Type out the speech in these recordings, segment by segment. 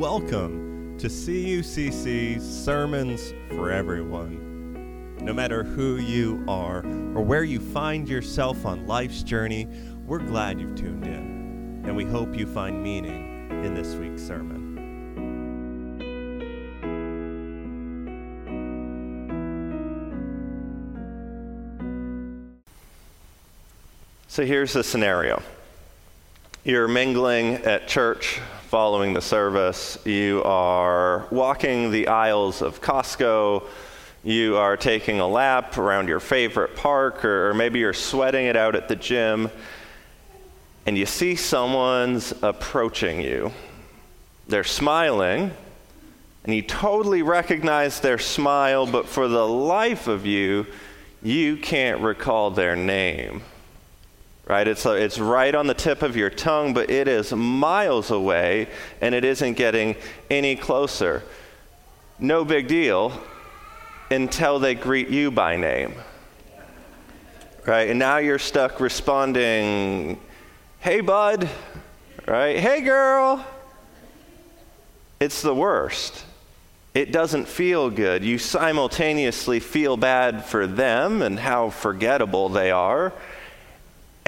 Welcome to CUCC Sermons for Everyone. No matter who you are or where you find yourself on life's journey, we're glad you've tuned in, and we hope you find meaning in this week's sermon. So here's the scenario you're mingling at church following the service, you are walking the aisles of Costco, you are taking a lap around your favorite park, or, or maybe you're sweating it out at the gym, and you see someone's approaching you. They're smiling, and you totally recognize their smile, but for the life of you, you can't recall their name right? It's, a, it's right on the tip of your tongue, but it is miles away and it isn't getting any closer. No big deal until they greet you by name, right? And now you're stuck responding, hey, bud, right? Hey, girl. It's the worst. It doesn't feel good. You simultaneously feel bad for them and how forgettable they are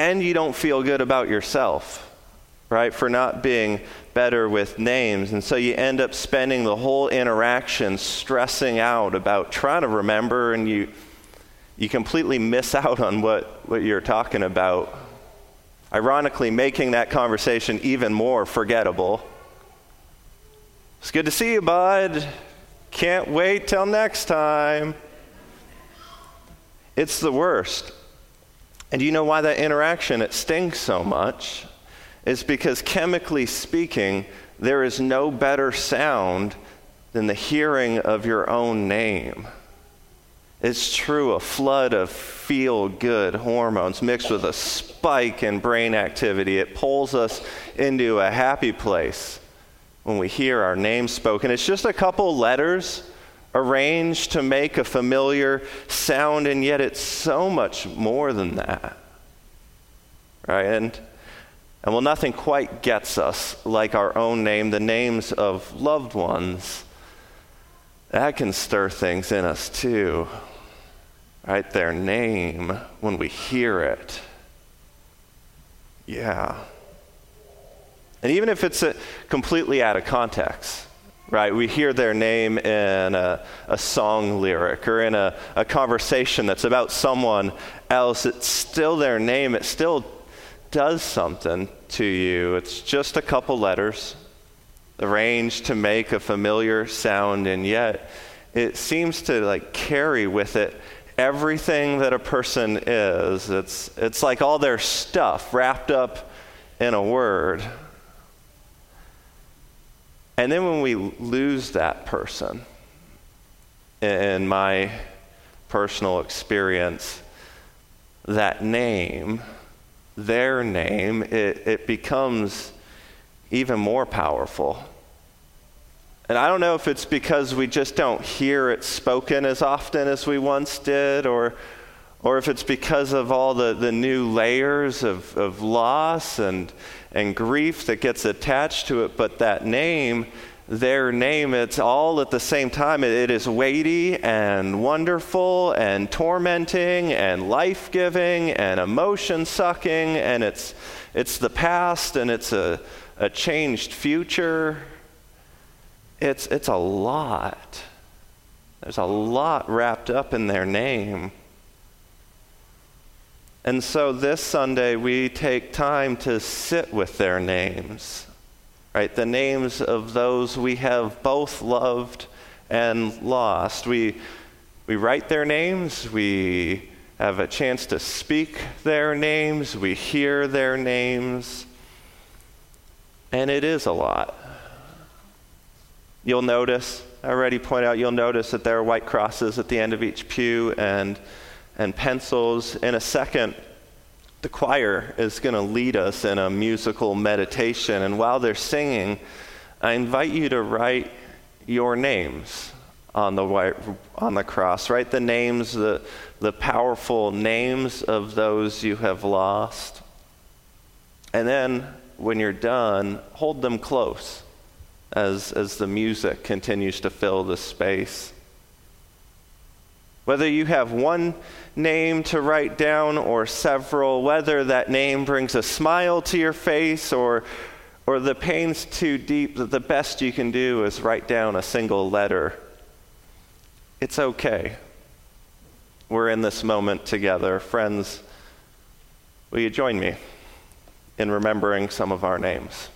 and you don't feel good about yourself, right, for not being better with names. And so you end up spending the whole interaction stressing out about trying to remember, and you, you completely miss out on what, what you're talking about. Ironically, making that conversation even more forgettable. It's good to see you, bud. Can't wait till next time. It's the worst. And do you know why that interaction it stings so much? Is because chemically speaking, there is no better sound than the hearing of your own name. It's true, a flood of feel good hormones mixed with a spike in brain activity. It pulls us into a happy place when we hear our name spoken. It's just a couple letters arranged to make a familiar sound, and yet it's so much more than that. Right? And, and well, nothing quite gets us like our own name, the names of loved ones. That can stir things in us too. Right? Their name, when we hear it. Yeah. And even if it's completely out of context, right? We hear their name in a, a song lyric or in a, a conversation that's about someone else. It's still their name, it still does something to you. It's just a couple letters arranged to make a familiar sound, and yet it seems to like carry with it everything that a person is. It's, it's like all their stuff wrapped up in a word. And then when we lose that person, in my personal experience, that name, their name, it, it becomes even more powerful. And I don't know if it's because we just don't hear it spoken as often as we once did, or, or if it's because of all the, the new layers of, of loss and, and grief that gets attached to it, but that name, their name, it's all at the same time. It, it is weighty and wonderful and tormenting and life giving and emotion sucking, and it's, it's the past and it's a, a changed future. It's, it's a lot. There's a lot wrapped up in their name. And so this Sunday, we take time to sit with their names, right? The names of those we have both loved and lost. We, we write their names, we have a chance to speak their names, we hear their names, and it is a lot. You'll notice, I already pointed out, you'll notice that there are white crosses at the end of each pew, and and pencils. In a second, the choir is going to lead us in a musical meditation. And while they're singing, I invite you to write your names on the, white, on the cross. Write the names, the, the powerful names of those you have lost. And then, when you're done, hold them close. as, as the music continues to fill the space. Whether you have one name to write down or several, whether that name brings a smile to your face or, or the pain's too deep, that the best you can do is write down a single letter. It's okay. We're in this moment together. Friends, will you join me in remembering some of our names?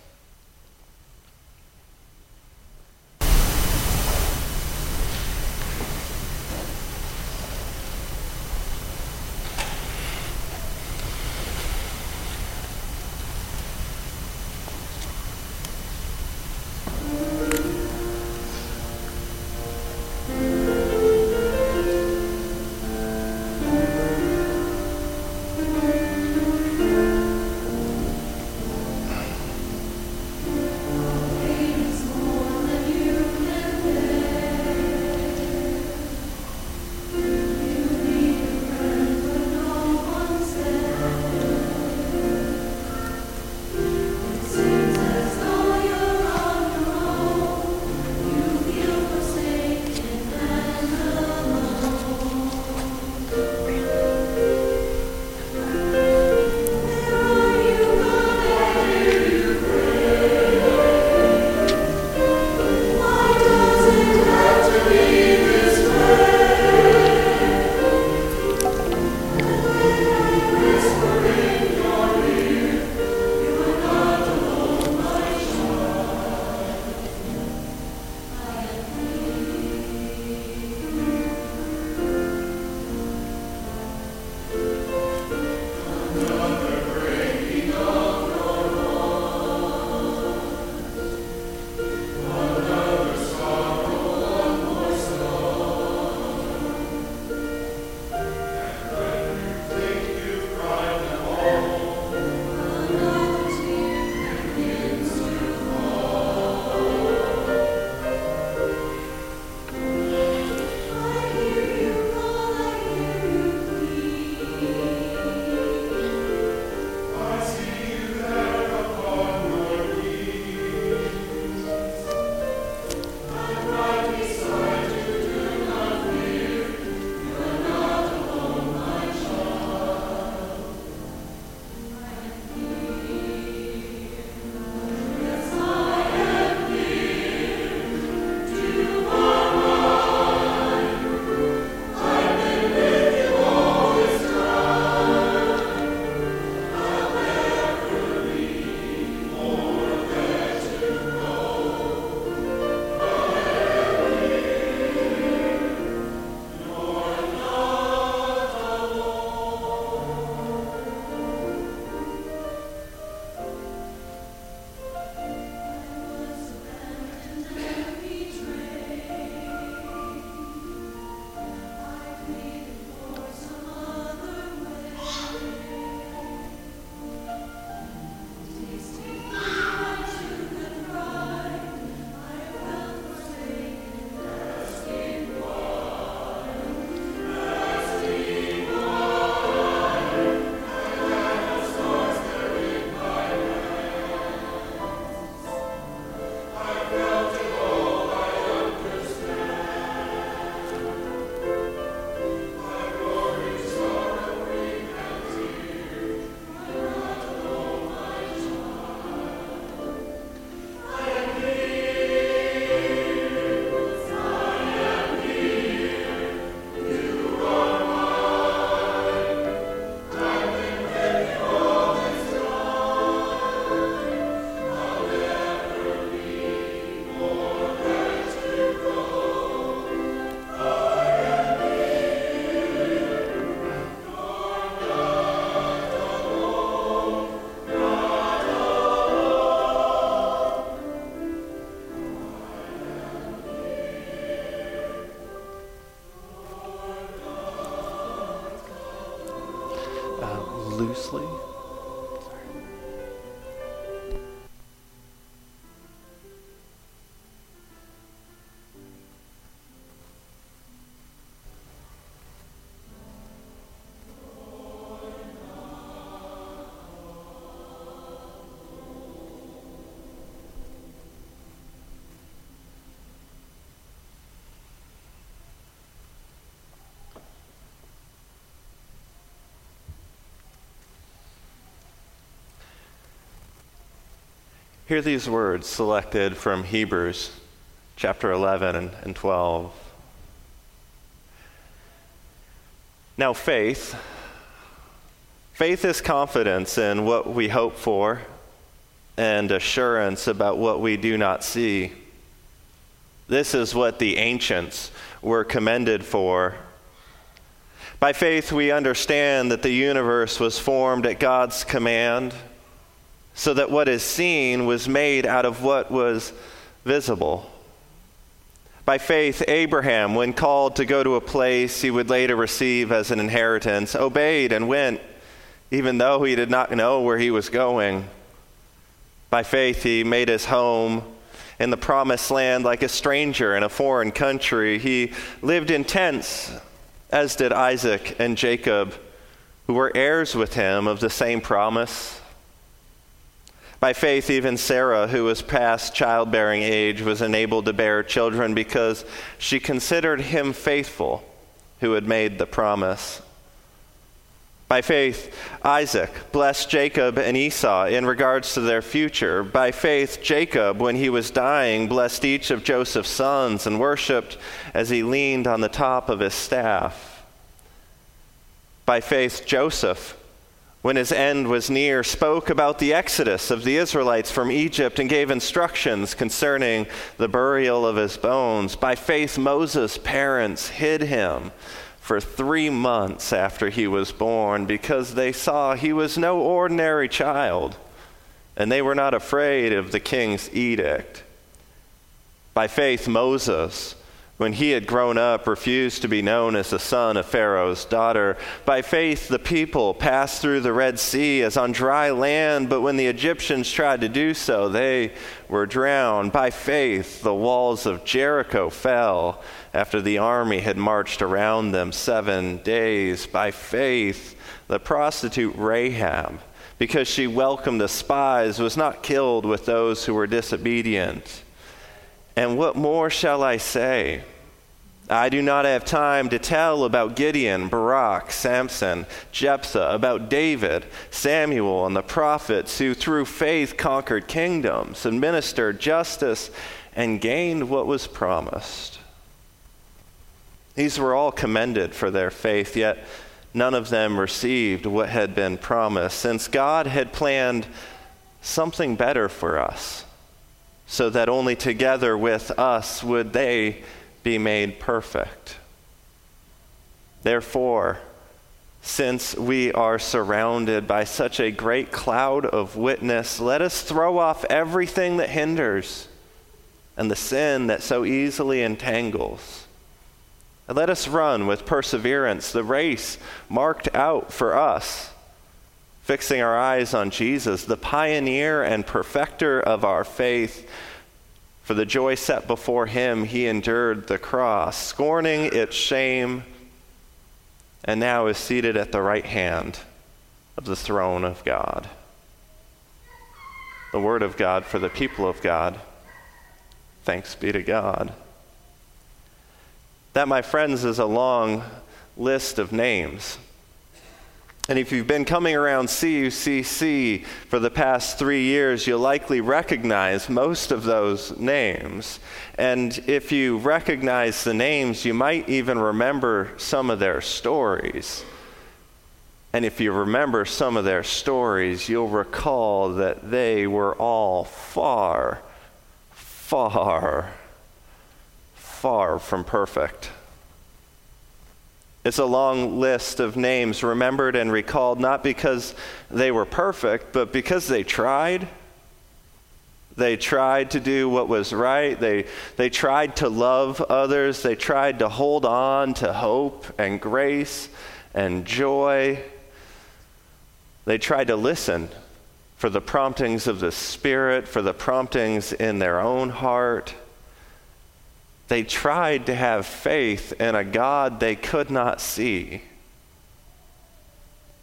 Hear these words selected from Hebrews chapter 11 and, and 12. Now, faith. Faith is confidence in what we hope for and assurance about what we do not see. This is what the ancients were commended for. By faith, we understand that the universe was formed at God's command, so that what is seen was made out of what was visible. By faith, Abraham, when called to go to a place he would later receive as an inheritance, obeyed and went, even though he did not know where he was going. By faith, he made his home in the promised land like a stranger in a foreign country. He lived in tents, as did Isaac and Jacob, who were heirs with him of the same promise. By faith, even Sarah, who was past childbearing age, was enabled to bear children because she considered him faithful who had made the promise. By faith, Isaac blessed Jacob and Esau in regards to their future. By faith, Jacob, when he was dying, blessed each of Joseph's sons and worshiped as he leaned on the top of his staff. By faith, Joseph when his end was near, spoke about the exodus of the Israelites from Egypt and gave instructions concerning the burial of his bones. By faith, Moses' parents hid him for three months after he was born because they saw he was no ordinary child and they were not afraid of the king's edict. By faith, Moses when he had grown up, refused to be known as the son of Pharaoh's daughter. By faith, the people passed through the Red Sea as on dry land, but when the Egyptians tried to do so, they were drowned. By faith, the walls of Jericho fell after the army had marched around them seven days. By faith, the prostitute Rahab, because she welcomed the spies, was not killed with those who were disobedient. And what more shall I say? I do not have time to tell about Gideon, Barak, Samson, Jephthah, about David, Samuel, and the prophets who through faith conquered kingdoms, administered justice, and gained what was promised. These were all commended for their faith, yet none of them received what had been promised, since God had planned something better for us so that only together with us would they be made perfect. Therefore, since we are surrounded by such a great cloud of witness, let us throw off everything that hinders and the sin that so easily entangles. And let us run with perseverance the race marked out for us fixing our eyes on Jesus, the pioneer and perfecter of our faith. For the joy set before him, he endured the cross, scorning its shame, and now is seated at the right hand of the throne of God. The word of God for the people of God. Thanks be to God. That, my friends, is a long list of names. And if you've been coming around CUCC for the past three years, you'll likely recognize most of those names. And if you recognize the names, you might even remember some of their stories. And if you remember some of their stories, you'll recall that they were all far, far, far from perfect. It's a long list of names remembered and recalled not because they were perfect, but because they tried. They tried to do what was right. They, they tried to love others. They tried to hold on to hope and grace and joy. They tried to listen for the promptings of the Spirit, for the promptings in their own heart. They tried to have faith in a God they could not see.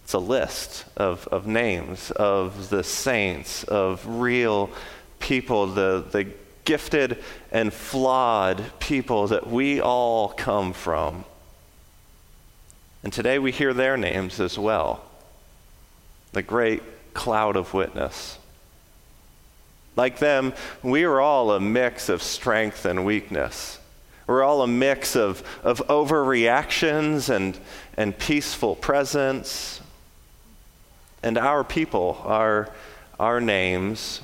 It's a list of, of names of the saints, of real people, the, the gifted and flawed people that we all come from. And today we hear their names as well the great cloud of witness. Like them, we are all a mix of strength and weakness. We're all a mix of, of overreactions and, and peaceful presence. And our people, our, our names,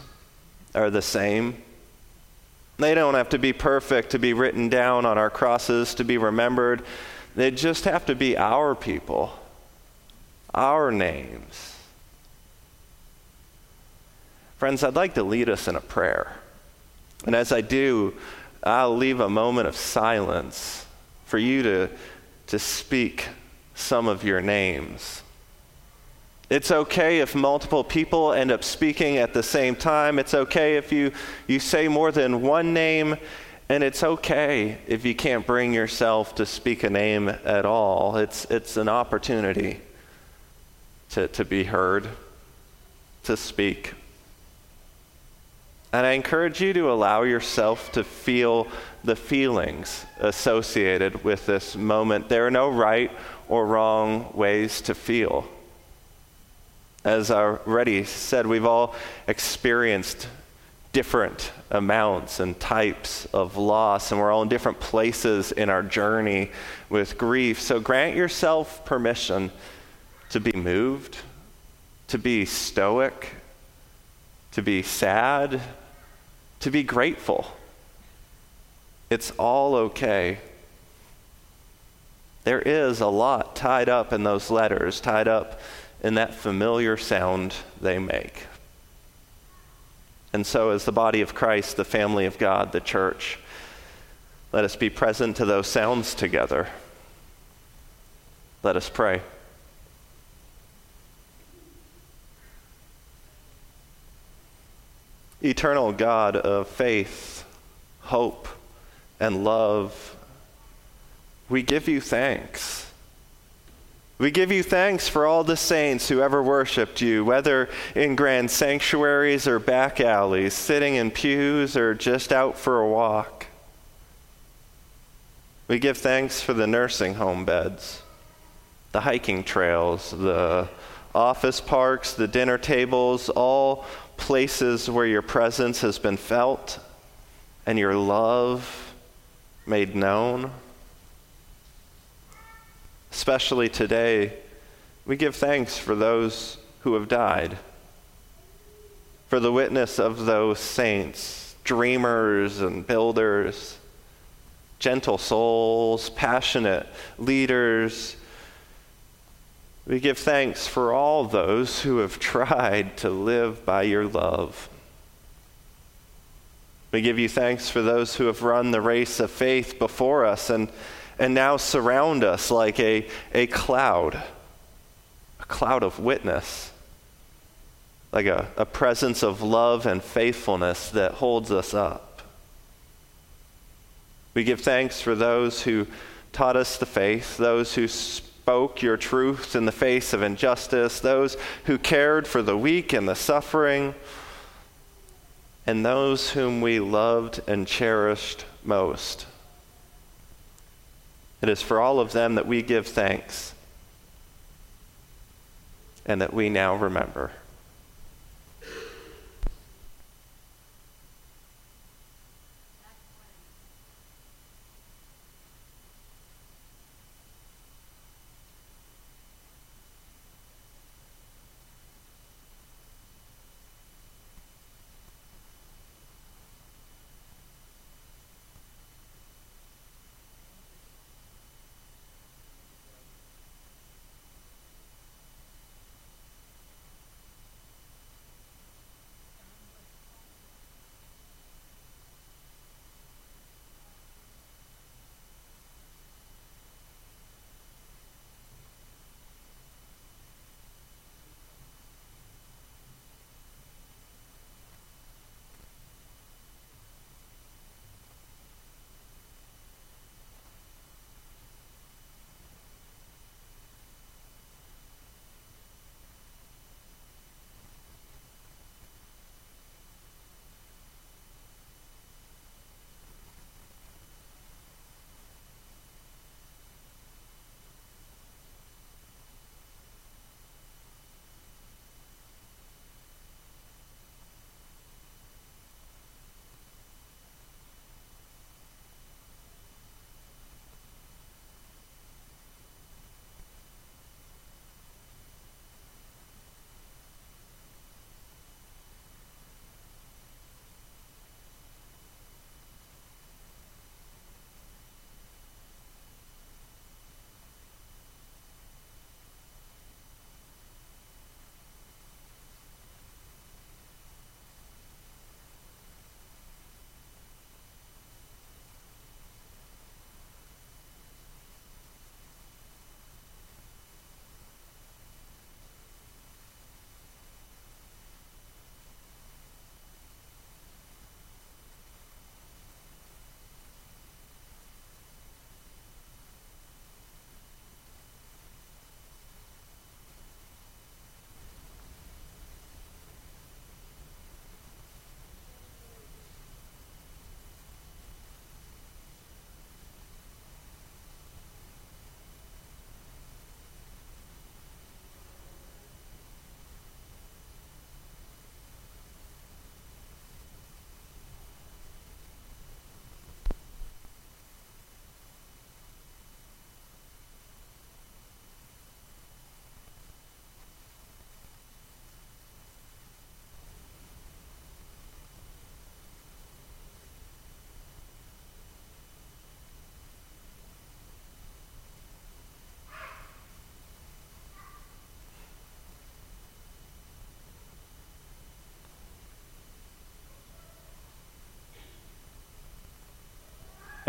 are the same. They don't have to be perfect to be written down on our crosses, to be remembered. They just have to be our people, our names. Friends, I'd like to lead us in a prayer. And as I do, I'll leave a moment of silence for you to, to speak some of your names. It's okay if multiple people end up speaking at the same time. It's okay if you, you say more than one name. And it's okay if you can't bring yourself to speak a name at all. It's, it's an opportunity to, to be heard, to speak. And I encourage you to allow yourself to feel the feelings associated with this moment. There are no right or wrong ways to feel. As I already said, we've all experienced different amounts and types of loss, and we're all in different places in our journey with grief. So grant yourself permission to be moved, to be stoic, to be sad, to be grateful. It's all okay. There is a lot tied up in those letters, tied up in that familiar sound they make. And so, as the body of Christ, the family of God, the church, let us be present to those sounds together. Let us pray. Eternal God of faith, hope, and love, we give you thanks we give you thanks for all the saints who ever worshiped you, whether in grand sanctuaries or back alleys, sitting in pews or just out for a walk. We give thanks for the nursing home beds, the hiking trails, the office parks, the dinner tables, all places where your presence has been felt and your love made known especially today, we give thanks for those who have died, for the witness of those saints, dreamers and builders, gentle souls, passionate leaders. We give thanks for all those who have tried to live by your love. We give you thanks for those who have run the race of faith before us and and now surround us like a, a cloud, a cloud of witness, like a, a presence of love and faithfulness that holds us up. We give thanks for those who taught us the faith, those who spoke your truth in the face of injustice, those who cared for the weak and the suffering, and those whom we loved and cherished most. It is for all of them that we give thanks and that we now remember.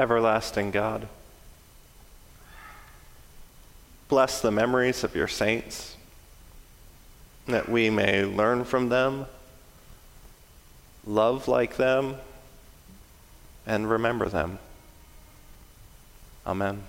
Everlasting God. Bless the memories of your saints, that we may learn from them, love like them, and remember them. Amen.